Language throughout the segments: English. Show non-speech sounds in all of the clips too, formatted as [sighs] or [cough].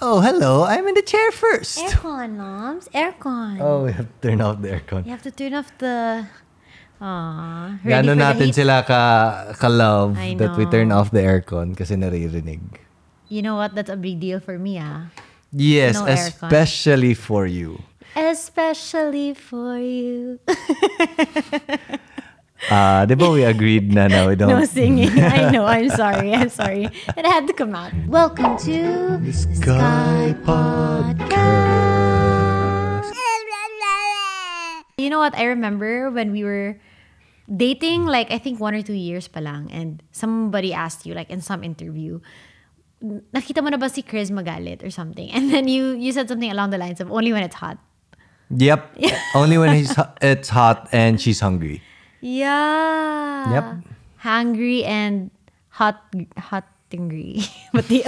Oh, hello. I'm in the chair first. Aircon, moms. Aircon. Oh, we have to turn off the aircon. You have to turn off the. Aww. Ready Gano'n for the natin heat. sila ka, ka-love I that we turn off the aircon kasi naririnig. You know what? That's a big deal for me, ah. Yes, No aircon. especially for you. Especially for you. [laughs] Ah, di ba we agreed na no, we don't... no singing. [laughs] I know. I'm sorry. I'm sorry. It had to come out. Welcome to the Sky Podcast. You know what? I remember when we were dating, like I think one or two years pa lang, and somebody asked you, like in some interview, nakita mo na ba si Kryz magalit or something? And then you you said something along the lines of only when it's hot. Yep. [laughs] Only when he's, it's hot and she's hungry. Yeah. Yep. Hungry and hot hot angry. [laughs] but the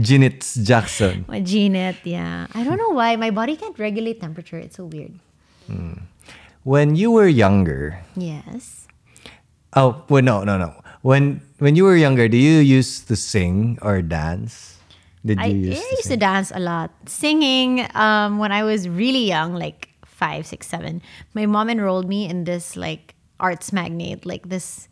Ginitz Jackson. [laughs] Jeanette, yeah. I don't know why my body can't regulate temperature. It's so weird. When you were younger, Yes. oh, well, no, no, no. When when you were younger, do you used to sing or dance? Did I, you I use to used to dance a lot. Singing, um, when I was really young, like five, six, seven, my mom enrolled me in this like arts magnate, like this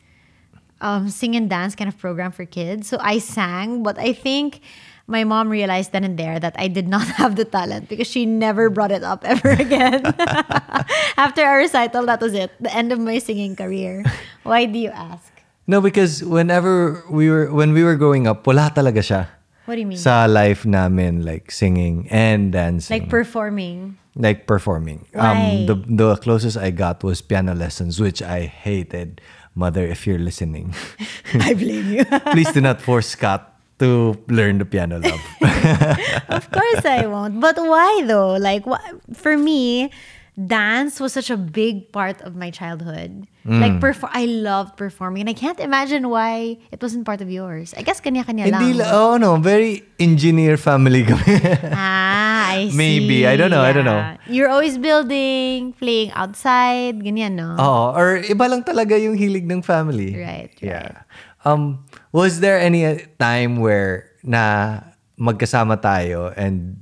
um, sing and dance kind of program for kids. So I sang, but I think my mom realized then and there that I did not [laughs] have the talent because she never brought it up [laughs] ever again. [laughs] After our recital, that was it. The end of my singing career. Why do you ask? No, because whenever we were when we were growing up, wala talaga siya. What do you mean? Sa life namin, like singing and dancing. like performing. like performing. Why? Um, the the closest I got was piano lessons, which I hated. Mother, if you're listening, [laughs] I blame you. [laughs] please do not force Scott to learn the piano love. [laughs] of course I won't. But why though? Like wh- for me, dance was such a big part of my childhood. Mm. Like perfor- I loved performing and I can't imagine why it wasn't part of yours. I guess kanya-kanya lang. Hindi, oh no, very engineer family kami. [laughs] Ah, I see. [laughs] Maybe. I don't know, I don't know. Yeah. You're always building, playing outside, ganyan, no? Oo, or iba lang talaga yung hilig ng family. Right, Yeah. Um, was there any uh, time where na magkasama tayo and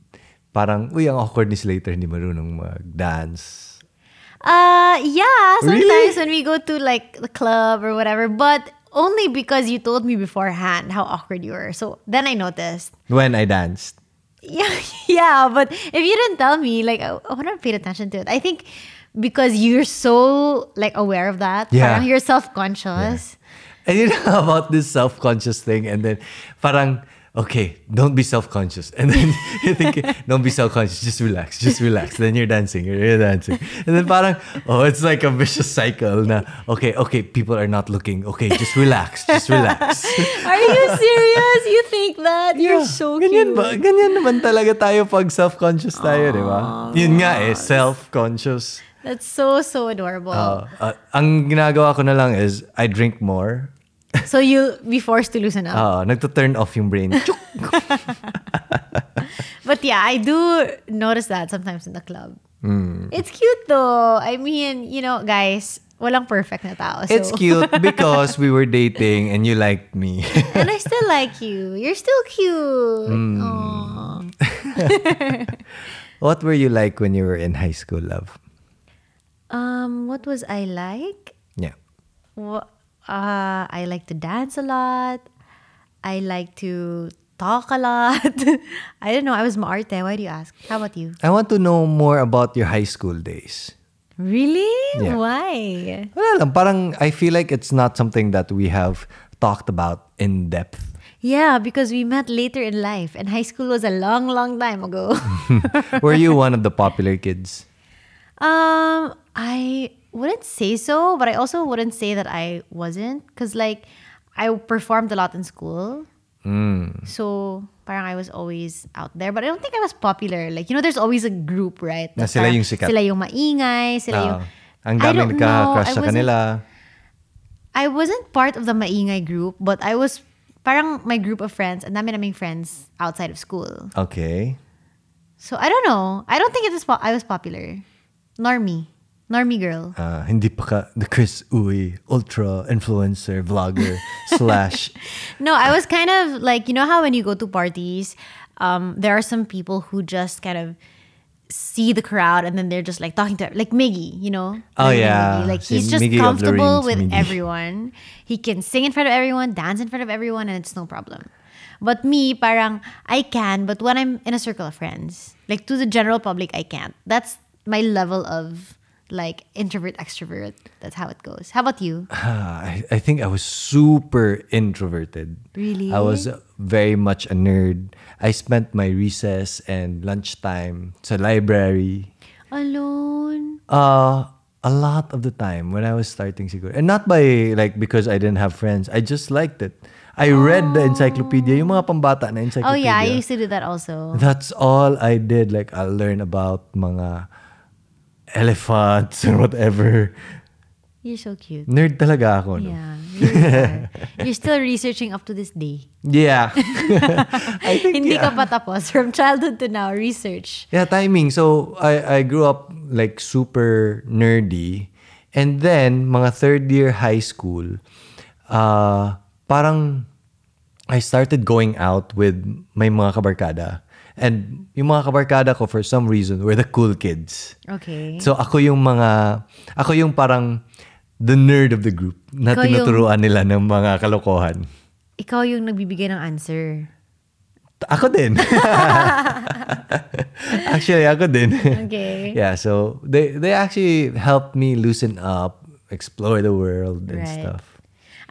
parang, uy, ang awkward ni Slater, hindi marunong mag-dance. Uh, yeah. Sometimes Really? when we go to like the club or whatever, but only because you told me beforehand how awkward you were. So then I noticed. When I danced. [laughs] Yeah, yeah. But if you didn't tell me, like I, I wouldn't have paid attention to it. I think because you're so like aware of that. Yeah. Parang you're self conscious. And you know [laughs] about this self-conscious thing and then parang, okay, don't be self-conscious. And then [laughs] you think, don't be self-conscious, just relax, just relax. Then you're dancing, you're dancing. And then parang, oh, it's like a vicious cycle na, okay, okay, people are not looking. Okay, just relax, just relax. Are you serious? You think that? You're so ganyan cute. ba? Ganyan naman talaga tayo pag self-conscious tayo, di ba? Yun nga eh, self-conscious. That's so so adorable. Uh, uh, ang ginagawa ko na lang is, I drink more. So you'll be forced to loosen up. Uh, nagto-turn off yung brain. [laughs] But yeah, I do notice that sometimes in the club. Hmm. It's cute though. I mean, you know, guys, walang perfect na tao. So. It's cute [laughs] because we were dating and you liked me. And I still like you. You're still cute. Aw. [laughs] what were you like when you were in high school, love? Um, what was I like? Yeah. Wha- Uh, I like to dance a lot. I like to talk a lot. [laughs] I don't know. I was maarte. Why do you ask? How about you? I want to know more about your high school days. Really? Yeah. Why? Wala lang, parang I feel like it's not something that we have talked about in depth. Yeah, because we met later in life, and high school was a long, long time ago. [laughs] Were you [laughs] one of the popular kids? um, I wouldn't say so, but I also wouldn't say that I wasn't, because like I performed a lot in school. So parang I was always out there, but I don't think I was popular. Like you know, there's always a group, right? Na sila yung sikat. Sila yung maingay. Sila yung. Ah, ang I don't know. nagka-crush I sa wasn't- kanila. I wasn't part of the maingay group, but I was parang my group of friends, and dami naming friends outside of school. Okay. So I don't know. I don't think it was po- I was popular. Normie. Normie girl. Ah, hindi pa ka the Kryz Uy, ultra influencer, vlogger, [laughs] slash. No, I was kind of like, you know how when you go to parties, um, there are some people who just kind of see the crowd and then they're just like talking to like Miggy, you know? Oh, Like yeah. Miggy. Like Si he's just Miggy comfortable with Miggy. everyone. He can sing in front of everyone, dance in front of everyone, and it's no problem. But me, parang I can, but when I'm in a circle of friends, like to the general public, I can't. That's my level of like introvert extrovert. That's how it goes. How about you? Ah, [sighs] I, I think I was super introverted. Really? I was very much a nerd. I spent my recess and lunchtime to library. Alone. Uh, a lot of the time when I was starting siguro. And not by like because I didn't have friends. I just liked it. I read the encyclopedia, yung mga pambata na encyclopedia. Oh yeah, I used to do that also. That's all I did. Like I'll learn about mga elephants or whatever. You're so cute. Nerd talaga ako. No? Yeah, you. [laughs] You're still researching up to this day. Yeah. [laughs] [laughs] I think Hindi yeah. ka pa tapos. From childhood to now, research. Yeah, timing. So I I grew up like super nerdy. And then mga third year high school, uh parang I started going out with my mga kabarkada. And yung mga kabarkada ko for some reason were the cool kids. Okay. So ako yung mga ako yung parang the nerd of the group na Ikaw yung- tinuturuan nila ng mga kalokohan. Ikaw yung nagbibigay ng answer. Ako din. [laughs] Actually, ako din. Okay. yeah, so they they actually helped me loosen up, explore the world and Right. stuff.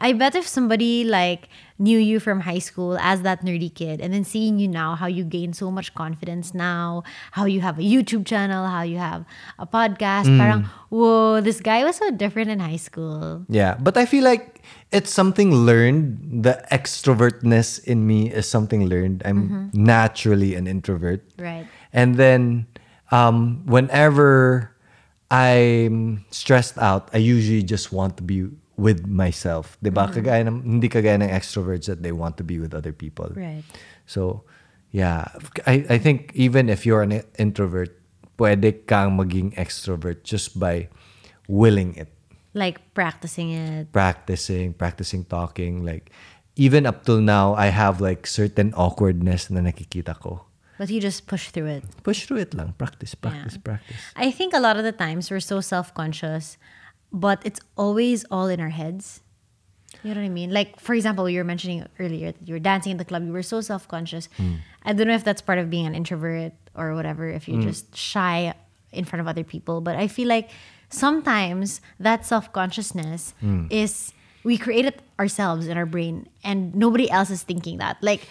I bet if somebody like knew you from high school as that nerdy kid and then seeing you now, how you gain so much confidence now, how you have a YouTube channel, how you have a podcast, Mm. parang, whoa, this guy was so different in high school. Yeah, but I feel like it's something learned. The extrovertness in me is something learned. I'm naturally an introvert. Right. And then um, whenever I'm stressed out, I usually just want to be with myself. Diba? Mm. Kagaya ng, hindi kagaya ng extroverts that they want to be with other people. Right. So, yeah. I, I think even if you're an introvert, pwede kang maging extrovert just by willing it. Like practicing it. Practicing, practicing talking. Like, even up till now, I have like certain awkwardness na nakikita ko. But you just push through it. Push through it lang. Practice, practice, practice. I think a lot of the times we're so self conscious, but it's always all in our heads. You know what I mean? Like, for example, you were mentioning earlier that you were dancing in the club, you were so self conscious. Hmm. I don't know if that's part of being an introvert or whatever, if you're hmm. just shy in front of other people, but I feel like sometimes that self consciousness hmm. is we create it ourselves in our brain and nobody else is thinking that. Like,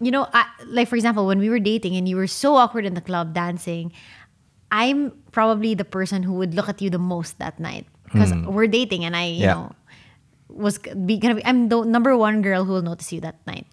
you know, I, like for example, when we were dating and you were so awkward in the club dancing, I'm probably the person who would look at you the most that night because we're dating and I, you Yeah. know, was be, gonna be. I'm the number one girl who will notice you that night,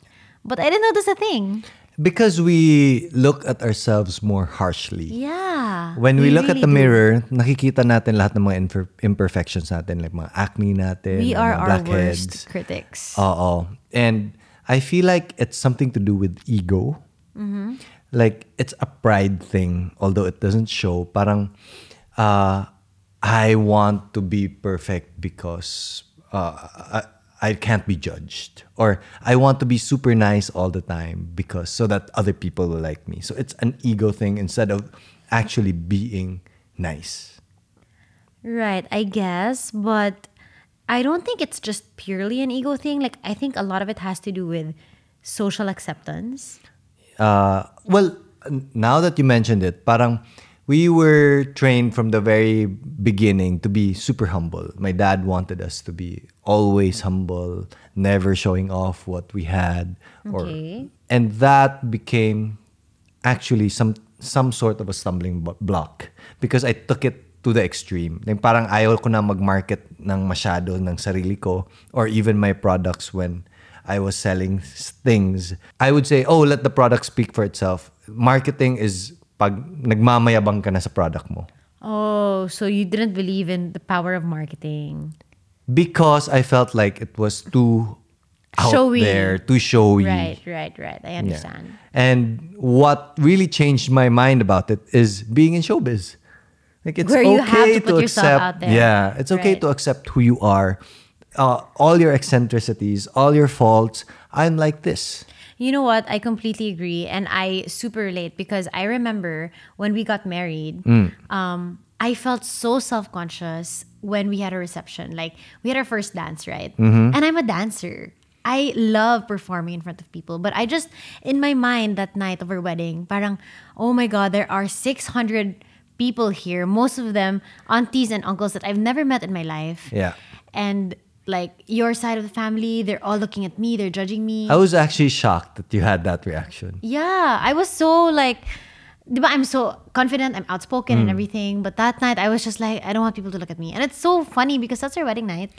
but I didn't notice a thing. Because we look at ourselves more harshly. Yeah. When we, look at the do. mirror, nakikita natin lahat ng mga imperfections natin, like mga acne natin, we are our blackheads. worst critics. Oo. And I feel like it's something to do with ego. Mm-hmm. Like, it's a pride thing, although it doesn't show. Parang, uh, I want to be perfect because uh, I, I can't be judged. Or I want to be super nice all the time because so that other people will like me. So it's an ego thing instead of actually being nice. Right, I guess, but I don't think it's just purely an ego thing. Like I think a lot of it has to do with social acceptance. Uh, well, now that you mentioned it, parang we were trained from the very beginning to be super humble. My dad wanted us to be always humble, never showing off what we had, Okay. or and that became actually some some sort of a stumbling block because I took it to the extreme. Like parang ayaw ko na mag-market ng masyado ng sarili ko or even my products when I was selling things. I would say, oh, let the product speak for itself. Marketing is pag nagmamayabang ka na sa product mo. Oh, so you didn't believe in the power of marketing. Because I felt like it was too out Showy. there, too showy. Right, right, right. I Yeah. understand. And what really changed my mind about it is being in showbiz. Like it's Where okay to yourself accept. Yeah, it's okay Right. to accept who you are, uh, all your eccentricities, all your faults. I'm like this. You know what? I completely agree. And I super relate because I remember when we got married, um, I felt so self conscious when we had a reception. Like, we had our first dance, right? And I'm a dancer. I love performing in front of people. But I just, in my mind that night of our wedding, parang, oh my God, there are 600 people here. Most of them aunties and uncles that I've never met in my life. Yeah. And like your side of the family, they're all looking at me, they're judging me. I was actually shocked that you had that reaction. Yeah, I was so like, I'm so confident, I'm outspoken and hmm. everything. But that night, I was just like, I don't want people to look at me. And it's so funny because that's our wedding night.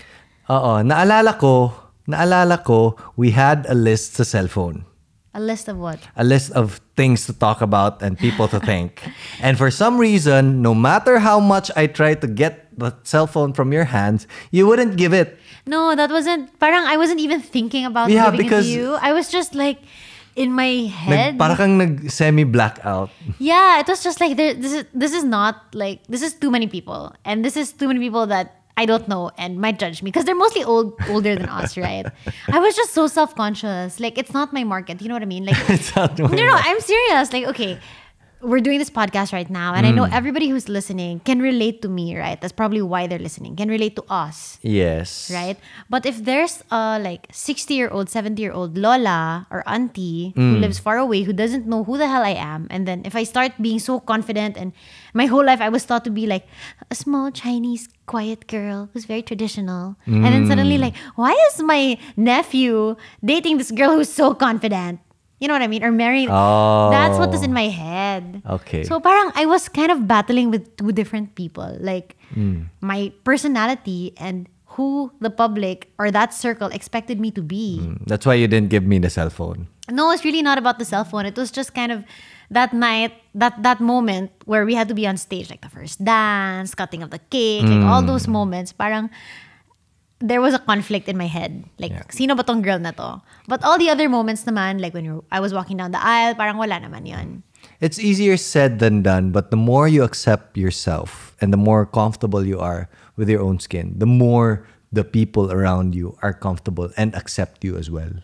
uh-oh naalala ko, naalala ko, we had a list sa cellphone. A list of what? A list of things to talk about and people to thank. [laughs] and for some reason, no matter how much I tried to get the cell phone from your hands, you wouldn't give it. No, that wasn't, parang I wasn't even thinking about Yeah, giving because- it to you. I was just like, in my head. Nag, para kang nag semi-blackout. Yeah, it was just like there, this is this is not like this is too many people, and this is too many people that I don't know and might judge me because they're mostly old older than us, [laughs] right? I was just so self conscious. Like it's not my market. You know what I mean? Like [laughs] It's not my no, no, I'm serious. Like okay. We're doing this podcast right now, and I know Mm. everybody who's listening can relate to me, right? That's probably why they're listening. Can relate to us, Yes. right? But if there's a like 60 year old, 70 year old Lola or auntie Mm. who lives far away, who doesn't know who the hell I am, and then if I start being so confident and my whole life I was taught to be like a small Chinese quiet girl who's very traditional, and then suddenly Mm. like, why is my nephew dating this girl who's so confident? You know what I mean? Or marrying. That's what was in my head. Okay. So parang I was kind of battling with two different people. Like Mm. my personality and who the public or that circle expected me to be. That's why you didn't give me the cell phone. No, it's really not about the cell phone. It was just kind of that night, that that moment where we had to be on stage, like the first dance, cutting of the cake, like all those moments. Parang there was a conflict in my head. Like, Yeah. sino ba tong girl na to? But all the other moments naman, like when I was walking down the aisle, parang wala naman yun. It's easier said than done, but the more you accept yourself and the more comfortable you are with your own skin, the more the people around you are comfortable and accept you as well.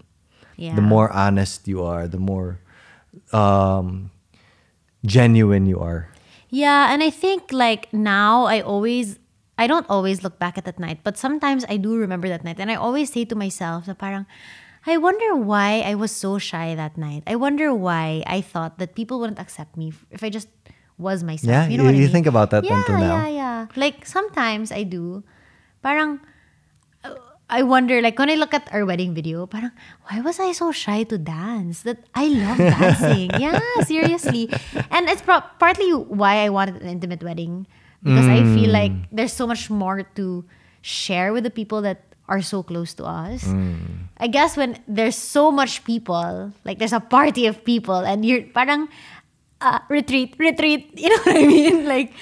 Yeah. The more honest you are, the more um, genuine you are. Yeah, and I think like now I always I don't always look back at that night, but sometimes I do remember that night and I always say to myself na parang I wonder why I was so shy that night. I wonder why I thought that people wouldn't accept me if- I just was myself. Yeah, you know you- what I you mean? think about that yeah, until now. Yeah, yeah. Like sometimes I do. Parang uh, I wonder, like when I look at our wedding video, parang, why was I so shy to dance? That I love dancing. [laughs] yeah, seriously. And it's pro- partly why I wanted an intimate wedding. Because I feel like there's so much more to share with the people that are so close to us. I guess when there's so much people, like there's a party of people and you're parang, uh, retreat, retreat. [laughs] You know what I mean? Like,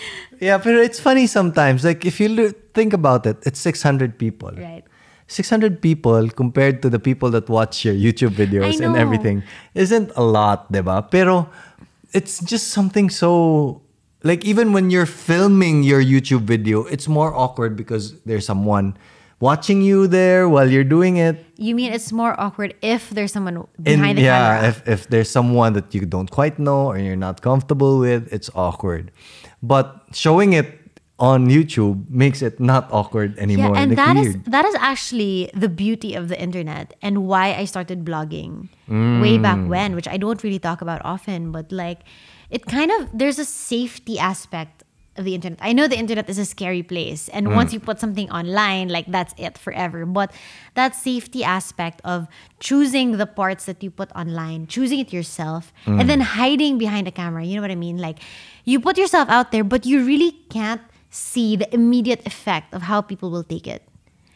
Yeah, but it's funny sometimes. Like if you think about it, it's 600 people. right. 600 people compared to the people that watch your YouTube videos and everything isn't a lot, diba? Pero it's just something so like even when you're filming your YouTube video, it's more awkward because there's someone watching you there while you're doing it. You mean it's more awkward if there's someone behind the yeah, camera? if if there's someone that you don't quite know or you're not comfortable with, it's awkward. But showing it on YouTube makes it not awkward anymore. Yeah, and like that is that is actually the beauty of the internet and why I started blogging way back Mm. when, which I don't really talk about often, but like it kind of there's a safety aspect of the internet. I know the internet is a scary place Mm. and once you put something online, like that's it forever. But that safety aspect of choosing the parts that you put online, choosing it yourself, Mm. and then hiding behind the camera. You know what I mean? Like you put yourself out there, but you really can't see the immediate effect of how people will take it.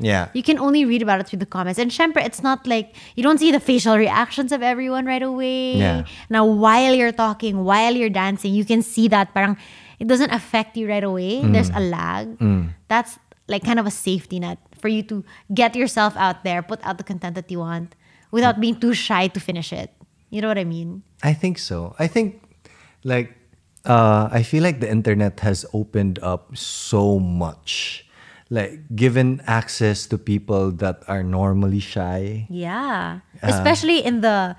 Yeah. You can only read about it through the comments. And syempre, it's not like you don't see the facial reactions of everyone right away. Yeah. Now, while you're talking, while you're dancing, you can see that parang it doesn't affect you right away. Mm. There's a lag. That's like kind of a safety net for you to get yourself out there, put out the content that you want without being too shy to finish it. You know what I mean? I think so. I think like uh, I feel like the internet has opened up so much. Like given access to people that are normally shy. Yeah. Uh. Especially in the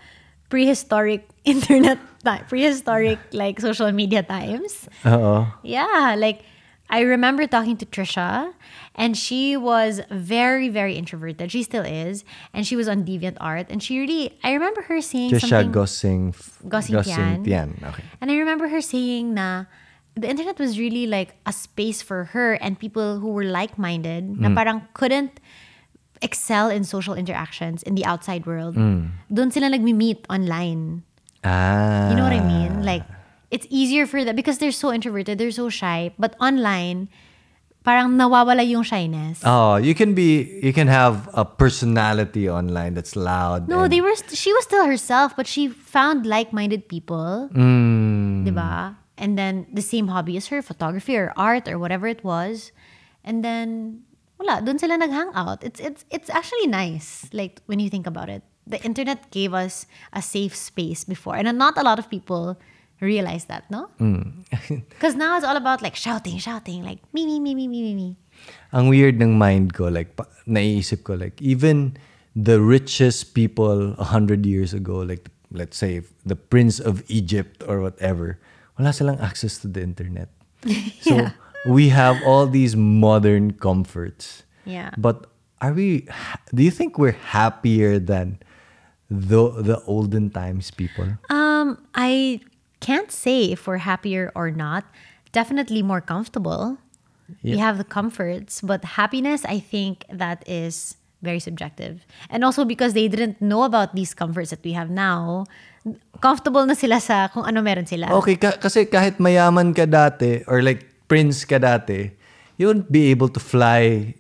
prehistoric [laughs] internet, ti- prehistoric like social media times. Oh. Yeah, like I remember talking to Trisha, and she was very, very introverted. She still is, and she was on DeviantArt, and she really. I remember her saying Trisha something. Gosing Gosing Tian. Tian. Okay. And I remember her saying na the internet was really like a space for her and people who were like-minded Mm. na parang couldn't excel in social interactions in the outside world. Mm. Doon sila nagmi-meet online. Ah. You know what I mean? Like it's easier for them because they're so introverted, they're so shy, but online parang nawawala yung shyness. Oh, you can be you can have a personality online that's loud. no, they were st- she was still herself, but she found like-minded people. Mm. Diba? And then the same hobby as her, photography or art or whatever it was. And then wala, dun sila nag-hang out. It's it's it's actually nice like when you think about it. The internet gave us a safe space before. And not a lot of people realize that, no? Hmm. [laughs] Because now it's all about like shouting, shouting, like me, me, me, me, me, me, me. ang weird ng mind ko, like, pa- naiisip ko, like, even the richest people a hundred years ago, like, let's say, the Prince of Egypt or whatever, wala silang access to the internet. [laughs] So, Yeah. we have all these modern comforts. Yeah. But are we, do you think we're happier than the, the olden times people? Um, I can't say if we're happier or not. Definitely more comfortable. We have the comforts, but happiness, I think that is very subjective. And also because they didn't know about these comforts that we have now, comfortable na sila sa kung ano meron sila. Okay, ka- kasi kahit mayaman ka dati or like prince ka dati, you wouldn't be able to fly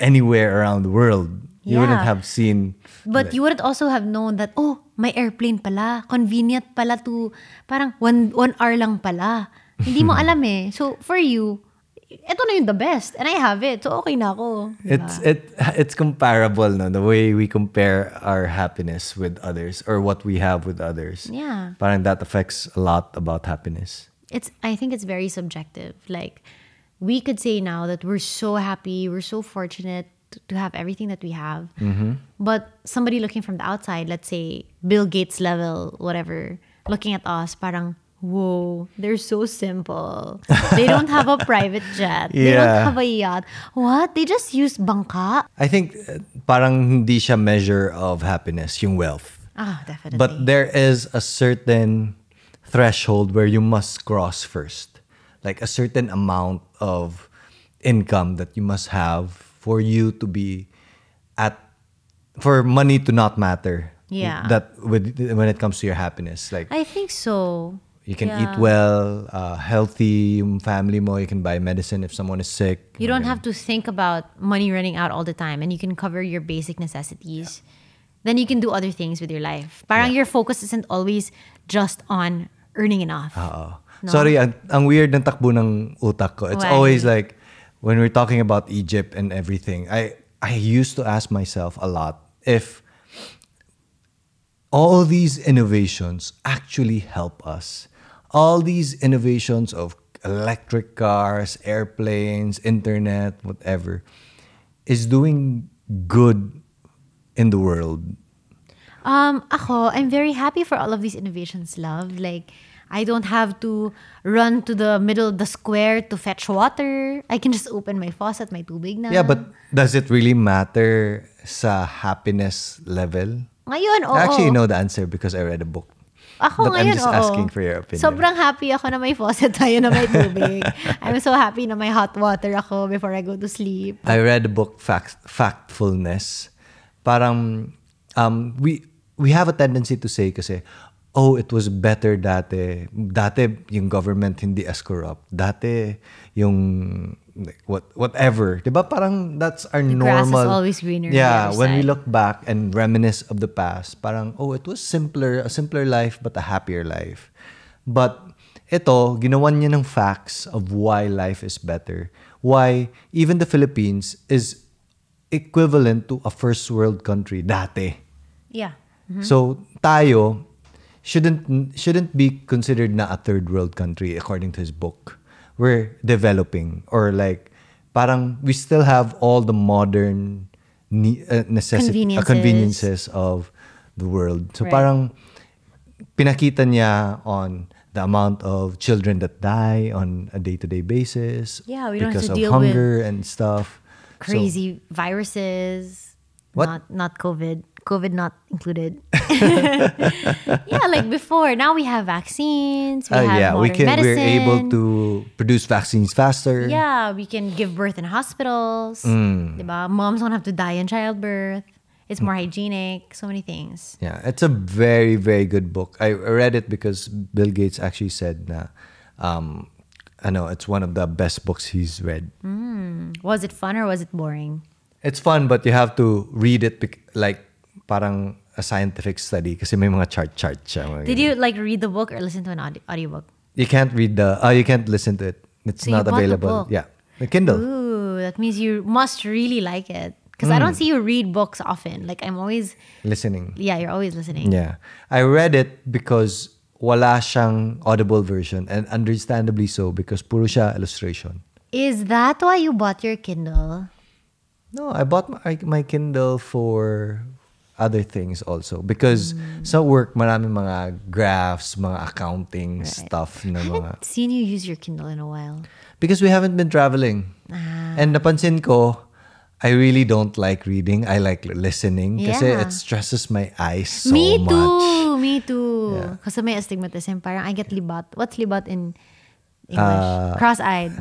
anywhere around the world. You wouldn't Yeah. have seen. But you wouldn't also have known that, oh, may airplane pala. Convenient pala to, parang one, one hour lang pala. Hindi mo alam eh. So, for you, ito na yung the best. And I have it. So, okay na ako. Diba? It's it it's comparable no the way we compare our happiness with others or what we have with others. Yeah. Parang that affects a lot about happiness. it's I think it's very subjective. Like we could say now that we're so happy, we're so fortunate to, to have everything that we have. Mm-hmm. But somebody looking from the outside, let's say Bill Gates level, whatever, looking at us, parang whoa, they're so simple. They don't have a [laughs] private jet. Yeah. They don't have a yacht. What? They just use bangka? I think uh, parang hindi siya measure of happiness yung wealth. Ah, definitely. But there is a certain threshold where you must cross first. Like a certain amount of income that you must have for you to be at for money to not matter. Yeah. That with when it comes to your happiness. Like I think so. You can Yeah. eat well, uh, healthy family more. you can buy medicine if someone is sick. You don't have to think about money running out all the time and you can cover your basic necessities. Then you can do other things with your life. Parang your focus isn't always just on earning enough. Oo. Sorry, ang, ang weird ng takbo ng utak ko. It's Why? always like when we're talking about Egypt and everything. I I used to ask myself a lot if all these innovations actually help us. All these innovations of electric cars, airplanes, internet, whatever, is doing good in the world. Um, ako, I'm very happy for all of these innovations, love. Like, I don't have to run to the middle of the square to fetch water. I can just open my faucet, my tubig na. Yeah, but does it really matter sa happiness level? Ngayon, oo. I actually know the answer because I read a book. Ako But I'm ngayon, just oo. asking for your opinion. Sobrang happy ako na may faucet tayo na may tubig. [laughs] I'm so happy na may hot water ako before I go to sleep. I read a book, Fact, Factfulness. Parang, um, we, we have a tendency to say kasi, oh, it was better dati. Dati, yung government hindi as corrupt. Dati, yung, like, what, whatever. Diba? Parang, that's our grass is normal. always greener the Yeah, when we look back and reminisce of the past, parang, oh, it was simpler, a simpler life, but a happier life. But, ito, ginawan niya ng facts of why life is better. Why even the Philippines is equivalent to a first world country dati. Yeah. So, tayo shouldn't shouldn't be considered na a third world country according to his book. We're developing or like parang we still have all the modern ne- uh, necessity uh, Conveniences. conveniences of the world. So Right. parang pinakita niya on the amount of children that die on a day-to-day basis Yeah, we don't have to of deal with hunger and stuff. So- Crazy viruses. What? Not not COVID. COVID not included. [laughs] yeah, like before. Now we have vaccines. We Uh, have yeah, we can. Medicine. We're able to produce vaccines faster. Yeah, we can give birth in hospitals. Mm. Diba? Moms don't have to die in childbirth. It's more hygienic. So many things. Yeah, it's a very very good book. I read it because Bill Gates actually said na, um, I know it's one of the best books he's read. Was it fun or was it boring? It's fun, but you have to read it like parang a scientific study kasi may mga chart chart siya. mga Did you like read the book or listen to an audi- audiobook? You can't read the. Uh, you can't listen to it. It's So you not bought the available. book? Yeah, the Kindle. Ooh, that means you must really like it. Because I don't Mm. see you read books often. Like I'm always, Listening. yeah, you're always listening. Yeah. I read it because wala siyang audible version and understandably so because puro siya illustration. Is that why you bought your Kindle? No, I bought my, my Kindle for other things also because sa work maraming mga graphs, mga accounting stuff na I mga haven't seen you use your Kindle in a while. because we haven't been traveling. Ah. And napansin ko I really don't like reading. I like listening kasi Yeah. it stresses my eyes so me much. Me too. [laughs] Me too. Yeah. Kasi may astigmatism. Parang I get libat. What's libat in English? Uh, Cross-eyed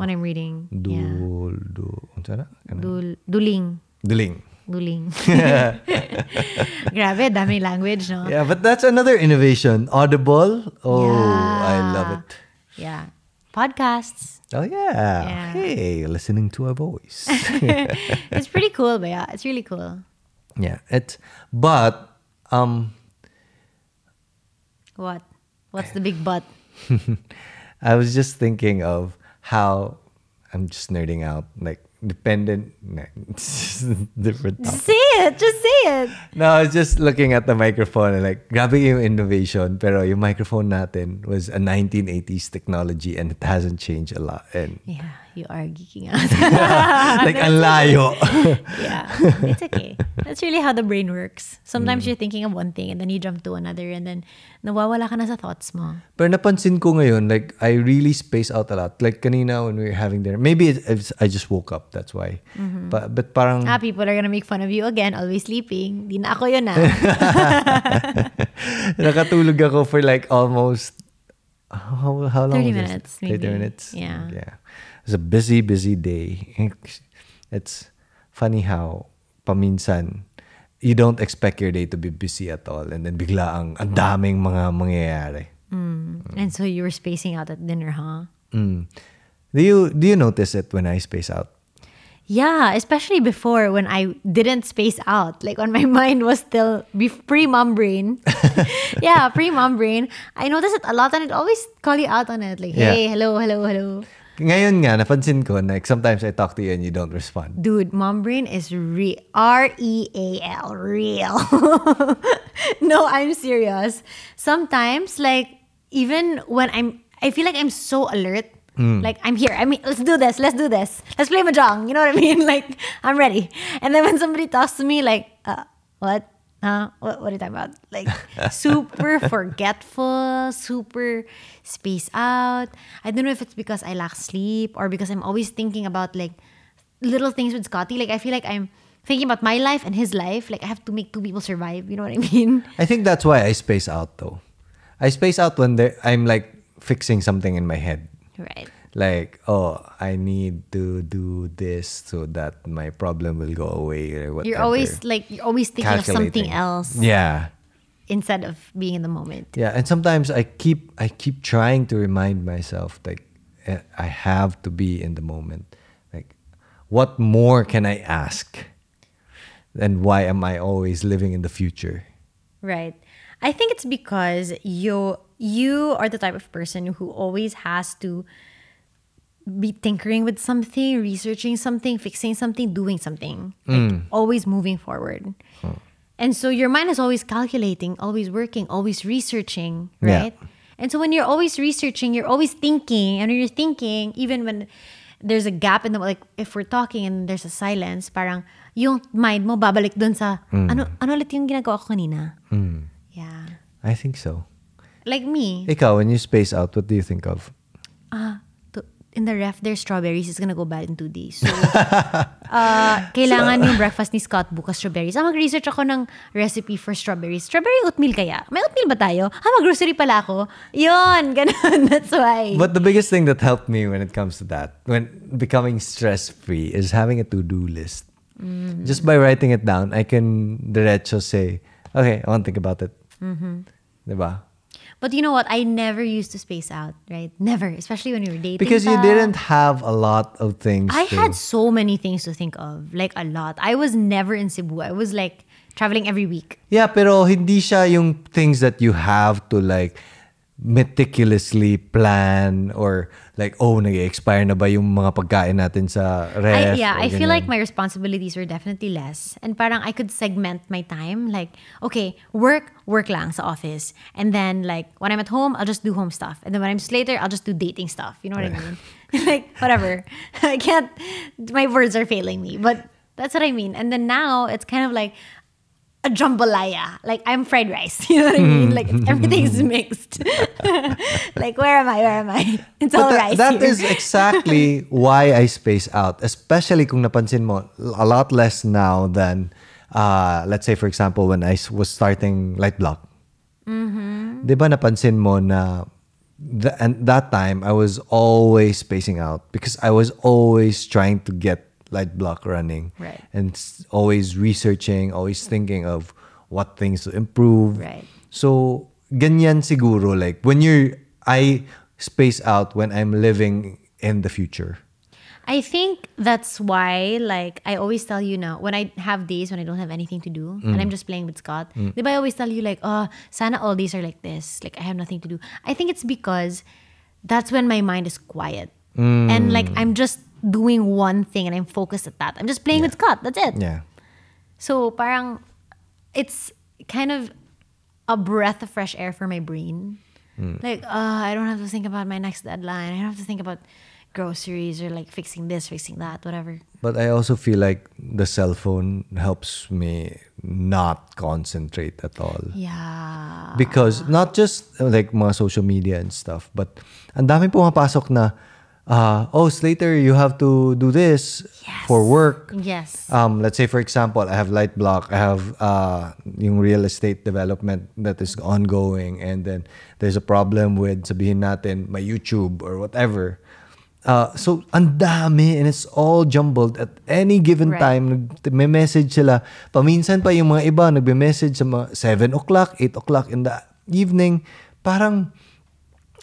when I'm reading. Du, yeah. du, ano sana? Ano? Dul, duling. Duling. Duling. [laughs] [laughs] Grabe, daming language, no? Yeah, but that's another innovation. Audible. Oh, I love it. Yeah. Podcasts. Oh yeah. Yeah. Hey, listening to a voice. [laughs] it's pretty cool, but yeah, it's really cool. yeah, it's but um What? What's the big but? I was just thinking of how I'm just nerding out like dependent nah, [laughs] different topic. Just say it. Just say it. No, I was just looking at the microphone and like, grabe yung innovation. Pero yung microphone natin was a 1980s technology and it hasn't changed a lot. And Yeah, you are geeking out. [laughs] like, ang layo. [laughs] yeah, it's okay. That's really how the brain works. Sometimes Mm. you're thinking of one thing and then you jump to another and then nawawala ka na sa thoughts mo. Pero napansin ko ngayon, like, I really space out a lot. Like, kanina when we were having dinner, maybe it's, it's- I just woke up, that's why. But, but parang, Ah, people are gonna make fun of you again, always sleeping. Di na ako yun ah. [laughs] nakatulog ako for like almost, how, how long 30 was it? minutes, 30 maybe. minutes? Yeah. Yeah. It was a busy, busy day. [laughs] It's funny how paminsan, you don't expect your day to be busy at all and then bigla ang, ang mm. daming mga mangyayari. Mm. Mm. and so you were spacing out at dinner, huh? Mm. Do you do you notice it when I space out? Yeah, especially before when I didn't space out, like when my [laughs] mind was still pre mom brain. [laughs] yeah, pre mom brain. I noticed it a lot and it always call you out on it. Like, Yeah. hey, hello, hello, hello. Ngayon nga, napansin ko, like, sometimes I talk to you and you don't respond. Dude, mom brain is re R E A L, real. [laughs] no, I'm serious. Sometimes, like, even when I'm, I feel like I'm so alert. Like, I'm here. I mean, let's do this. Let's do this. Let's play Mahjong. You know what I mean? [laughs] Like, I'm ready. And then when somebody talks to me, like, uh, what? Huh? What, what are you talking about? Like, super [laughs] forgetful, super space out. I don't know if it's because I lack sleep or because I'm always thinking about, like, little things with Scotty. Like I feel like I'm thinking about my life and his life. Like I have to make two people survive. You know what I mean? I think that's why I space out though. I space out when I'm like fixing something in my head. Right. Like, oh, I need to do this so that my problem will go away or whatever. You're always like you're always thinking of something else Yeah. instead of being in the moment. Yeah, and sometimes I keep I keep trying to remind myself like eh, I have to be in the moment. Like what more can I ask? And why am I always living in the future? Right. I think it's because you you are the type of person who always has to be tinkering with something, researching something, fixing something, doing something. Like hmm. always moving forward. And so your mind is always calculating, always working, always researching, Yeah. right? And so when you're always researching, you're always thinking, and when you're thinking, even when there's a gap in the like if we're talking and there's a silence, parang yung mind mo babalik dun sa hmm. ano ano ulit yung ginagawa ko kanina. Hmm. Yeah. I think so. Like me, Ikaw, when you space out, what do you think of? to, in the ref, there's strawberries. It's gonna go bad in two days. So, [laughs] uh, kailangan yung breakfast ni Scott bukas strawberries. Ah, mag-research ako ng recipe for strawberries. Strawberry oatmeal kaya? May oatmeal ba tayo? Ah, mag-grocery pala ako. Yun, [laughs] ganun. That's why. But the biggest thing that helped me when it comes to that, when becoming stress free, is having a to do list. Just by writing it down, I can derecho say, okay, I want to think about it. Diba? But you know what? I never used to space out, right? Never. Especially when we were dating. Because you didn't have a lot of things. I to- had so many things to think of. Like a lot. I was never in Cebu. I was like traveling every week. Yeah, pero hindi siya yung things that you have to like meticulously plan or like, oh, nag-expire na ba yung mga pagkain natin sa I, ref? yeah, or I feel like my responsibilities were definitely less. And parang I could segment my time. Like, okay, work, work lang sa office. And then like, when I'm at home, I'll just do home stuff. And then when I'm later, I'll just do dating stuff. You know what I mean? [laughs] like, whatever. [laughs] I can't, my words are failing me. But that's what I mean. And then now, it's kind of like, a jambalaya. Like I'm fried rice. [laughs] You know what I mean? Like everything's [laughs] mixed. [laughs] like where am I? Where am I? It's all that, rice. that is exactly why I space out. Especially kung napansin mo, a lot less now than, uh, let's say for example, when I was starting Light Block. Mm-hmm. Di ba napansin mo na the, and that time I was always spacing out because I was always trying to get Light Block running. Right. And always researching, always thinking of what things to improve. Right. So, ganyan siguro. Like, when you're, I space out when I'm living in the future. I think that's why, like, I always tell you now, when I have days when I don't have anything to do and I'm mm. just playing with Scott, mm. ba I always tell you, like, oh, sana all days are like this. Like, I have nothing to do. I think it's because that's when my mind is quiet. Mm. And, like, I'm just doing one thing and I'm focused at that. I'm just playing with Scott. That's it. Yeah. So, parang, it's kind of a breath of fresh air for my brain. Like, uh, I don't have to think about my next deadline. I don't have to think about groceries or like fixing this, fixing that, whatever. But I also feel like the cell phone helps me not concentrate at all. Yeah. Because not just like mga social media and stuff, but ang dami pumapasok na, uh, oh, Slater, you have to do this for work. Yes. Um, let's say, for example, I have light block, I have uh, yung real estate development that is ongoing, and then there's a problem with, sabihin natin, my YouTube or whatever. Uh, so, ang dami, and it's all jumbled at any given Right. time. Nag-message sila. Paminsan pa yung mga iba, nagme-message sa mga 7 o'clock, 8 o'clock in the evening. Parang,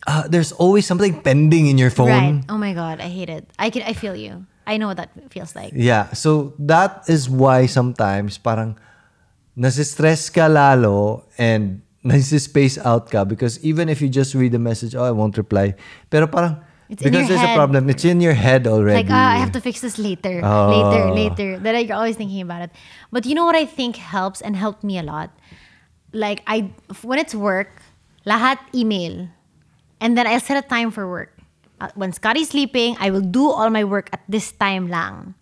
uh, there's always something pending in your phone. Right. Oh my god, I hate it. I can I feel you. I know what that feels like. Yeah. So that is why sometimes parang nasistress ka lalo and [laughs] nasi-space out ka because even if you just read the message, oh, I won't reply. Pero parang It's because there's a problem. It's in your head already. Like, ah, I have to fix this later, Oh. later, later. That you're always thinking about it. But you know what I think helps and helped me a lot? Like, I when it's work, lahat email. And then I'll set a time for work. Uh, when Scotty's sleeping, I will do all my work at this time lang.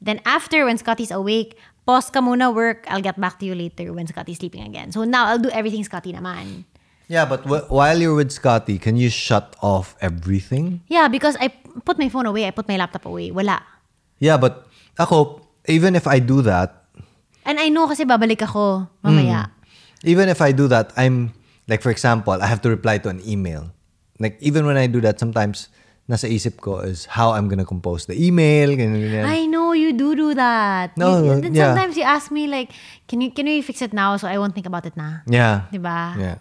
Then after, when Scotty's awake, pause ka muna work. I'll get back to you later when Scotty's sleeping again. So now I'll do everything Scotty naman. yeah, but wh- while you're with Scotty, can you shut off everything? Yeah, because I put my phone away. I put my laptop away. Wala. Yeah, but ako, even if I do that, And I know kasi babalik ako mamaya. even if I do that, I'm like for example, I have to reply to an email. Like even when I do that, sometimes nasa isip ko is how I'm gonna compose the email. Ganyan, ganyan. I know you do do that. No, You- then yeah. sometimes you ask me like, can you can we fix it now so I won't think about it na? yeah. Diba? Yeah.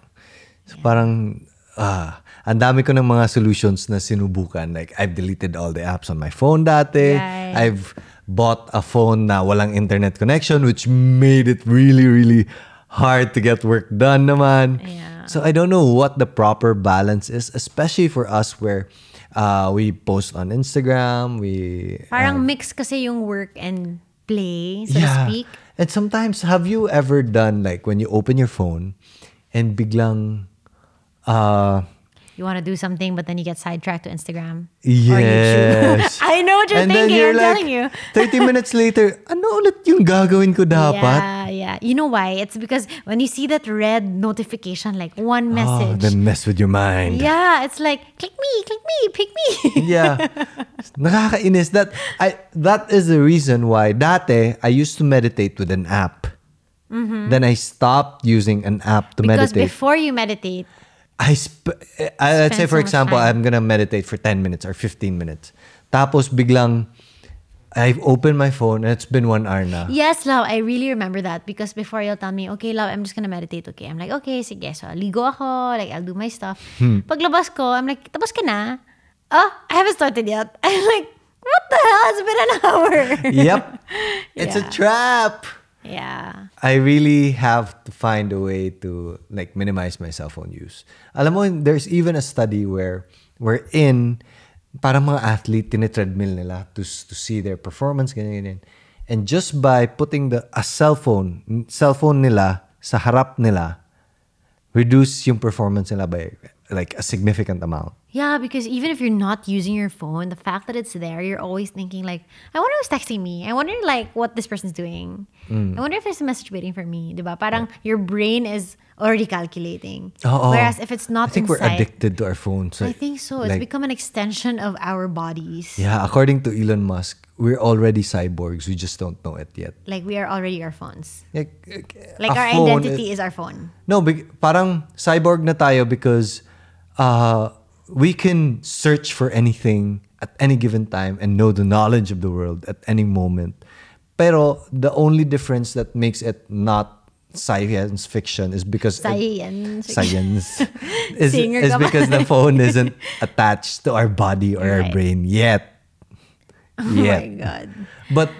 So parang ah, ang dami ko ng mga solutions na sinubukan. Like I've deleted all the apps on my phone dati. Right. I've bought a phone na walang internet connection which made it really really hard to get work done naman. Yeah. So I don't know what the proper balance is especially for us where uh, we post on Instagram, we Parang mix kasi yung work and play, so to speak. And sometimes, have you ever done like when you open your phone and biglang, uh, you want to do something, but then you get sidetracked to Instagram. Yes. [laughs] I know what you're and thinking. you're I'm like, telling you. [laughs] 30 minutes later, ano ulit yung gagawin ko dapat? Yeah, yeah. You know why? It's because when you see that red notification, like one message. then mess with your mind. yeah, it's like click me, click me, pick me. [laughs] yeah. Nakakainis. That, I, that is the reason why dati, I used to meditate with an app. Then I stopped using an app to Mm-hmm. because meditate. before you meditate, I sp- I, let's say for so example. I'm gonna meditate for 10 minutes or 15 minutes. Tapos biglang I've opened my phone and it's been one hour now. Yes, love. I really remember that because before you'll tell me, okay, love, I'm just gonna meditate. Okay, I'm like, okay, sige. So, ligo ako. Like, I'll do my stuff. Hmm. Paglabas ko, I'm like, tapos ka na? Oh, I haven't started yet. [laughs] I'm like, what the hell? It's been an [laughs] hour. Yep. It's a trap. Yeah. I really have to find a way to like minimize my cell phone use. Alam mo, there's even a study where we're in parang mga athlete tinitreadmill nila to to see their performance ganyan ganyan. And just by putting the a cell phone cell phone nila sa harap nila reduce yung performance nila by like a significant amount. Yeah, because even if you're not using your phone, the fact that it's there, you're always thinking like, I wonder who's texting me. I wonder like what this person's doing. Mm. I wonder if there's a message waiting for me. Diba? Parang your brain is already calculating. Oo. Whereas if it's not I think we're addicted to our phones. I think so. It's become an extension of our bodies. Yeah, according to Elon Musk, we're already cyborgs. We just don't know it yet. Like we are already our phones. Like, Like our phone identity is our phone. No, big, parang cyborg na tayo because uh, we can search for anything at any given time and know the knowledge of the world at any moment. Pero the only difference that makes it not science fiction is because it- Science. science [laughs] is, is because the [laughs] phone isn't attached to our body or our brain yet. Oh Yet. my god. But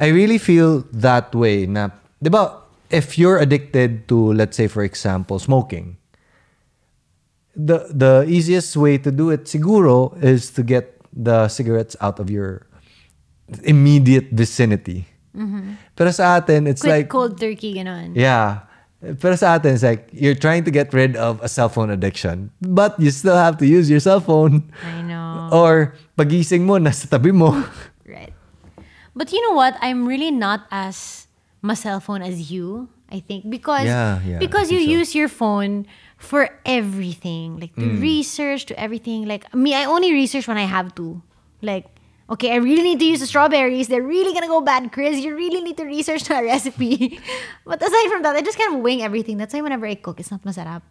I really feel that way na, di ba, if you're addicted to, let's say, for example, smoking, the the easiest way to do it siguro is to get the cigarettes out of your immediate vicinity. Mm-hmm. Pero sa atin, it's like, cold turkey ganon. yeah. Pero sa atin, it's like, you're trying to get rid of a cell phone addiction, but you still have to use your cell phone. I know. Or pagising mo, nasa tabi mo. [laughs] Right. But you know what? I'm really not as my cell phone as you. I think because Yeah, yeah, because you so. use your phone for everything, like the Mm. research to everything. Like me, I only research when I have to. Like, okay, I really need to use the strawberries. They're really gonna go bad, Kryz. You really need to research that [laughs] recipe. but aside from that, I just kind of wing everything. That's why whenever I cook, it's not masarap.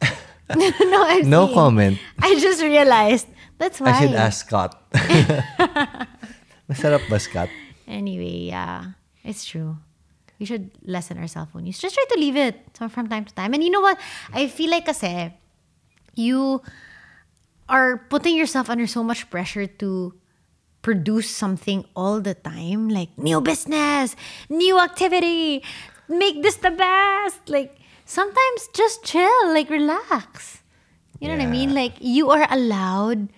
[laughs] no, I'm No saying. comment. [laughs] I just realized that's why. I should ask Scott. Masarap ba, Scott? Anyway, yeah, it's true. We should lessen our cell phone use. Just try to leave it from time to time. And you know what? I feel like kasi, you are putting yourself under so much pressure to produce something all the time. Like, new business, new activity, make this the best. Like, sometimes just chill, like, relax. You know what I mean? Like, you are allowed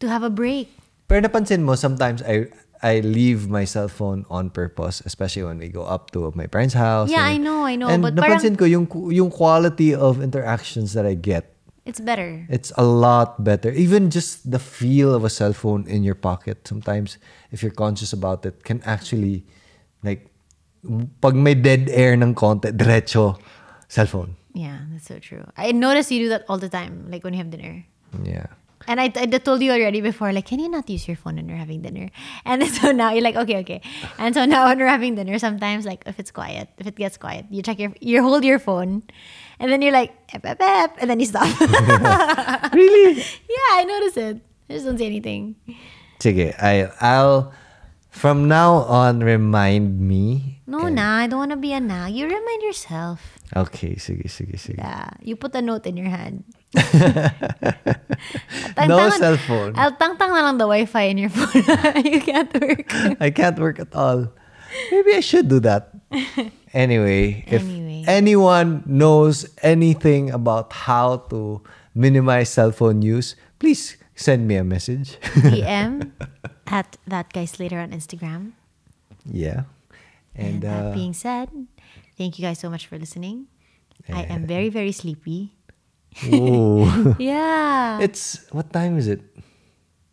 to have a break. Pero napansin mo, sometimes I I leave my cell phone on purpose, especially when we go up to my parents' house. Yeah, and- I know, I know, And but napansin ko yung yung quality of interactions that I get. It's better. It's a lot better. Even just the feel of a cell phone in your pocket. Sometimes, if you're conscious about it, can actually, like, pag may dead air ng konti, diretso, cellphone. Yeah, that's so true. I notice you do that all the time, like when you have dinner. Yeah. And I, I told you already before, like, can you not use your phone when you're having dinner? [laughs] And then so now you're like, okay, okay. And so now when we're having dinner, sometimes like if it's quiet, if it gets quiet, you check your, you hold your phone, and then you're like, ep, ep, ep, and then you stop. [laughs] [laughs] Really? yeah, I notice it. I just don't say anything. Sige, I, I'll, from now on, remind me. No, na, I don't want to be a na. You remind yourself. Okay, sige, sige, sige. Yeah, you put a note in your hand. [laughs] No cell phone. I'll tang-tang na lang the Wi-Fi in your phone. [laughs] you can't work. I can't work at all. Maybe I should do that. [laughs] Anyway, if Anyway. anyone knows anything about how to minimize cell phone use, please send me a message. DM at that guys later on Instagram. yeah. And, And, that uh, being said, thank you guys so much for listening. I am very, very sleepy. Ooh. [laughs] [laughs] Yeah. it's what time is it?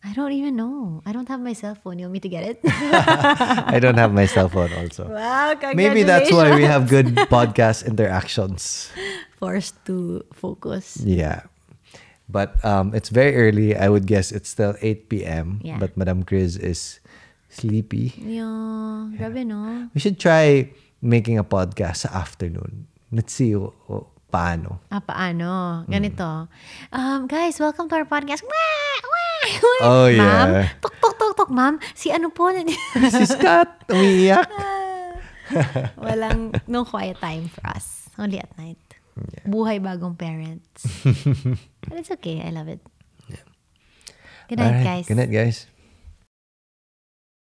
I don't even know. I don't have my cell phone. You want me to get it? [laughs] I don't have my cell phone also. wow, Maybe that's why we have good podcast interactions. Forced to focus. Yeah. But um, it's very early. I would guess it's still 8 p.m. Yeah. But Madam Kryz is sleepy. Yeah, grabe no. We should try making a podcast afternoon. Let's see paano. Ah, paano? Hmm. Ganito. Um, guys, welcome to our podcast. Wah! Wah! Wah! Oh, Ma'am, yeah. tok, tok, tok, tok, ma'am. Si ano po? [laughs] si Scott, umiiyak. Walang, no quiet time for us. Only at night. Buhay bagong parents. [laughs] but it's okay. I love it. Good night, Alright, guys. Good night, guys.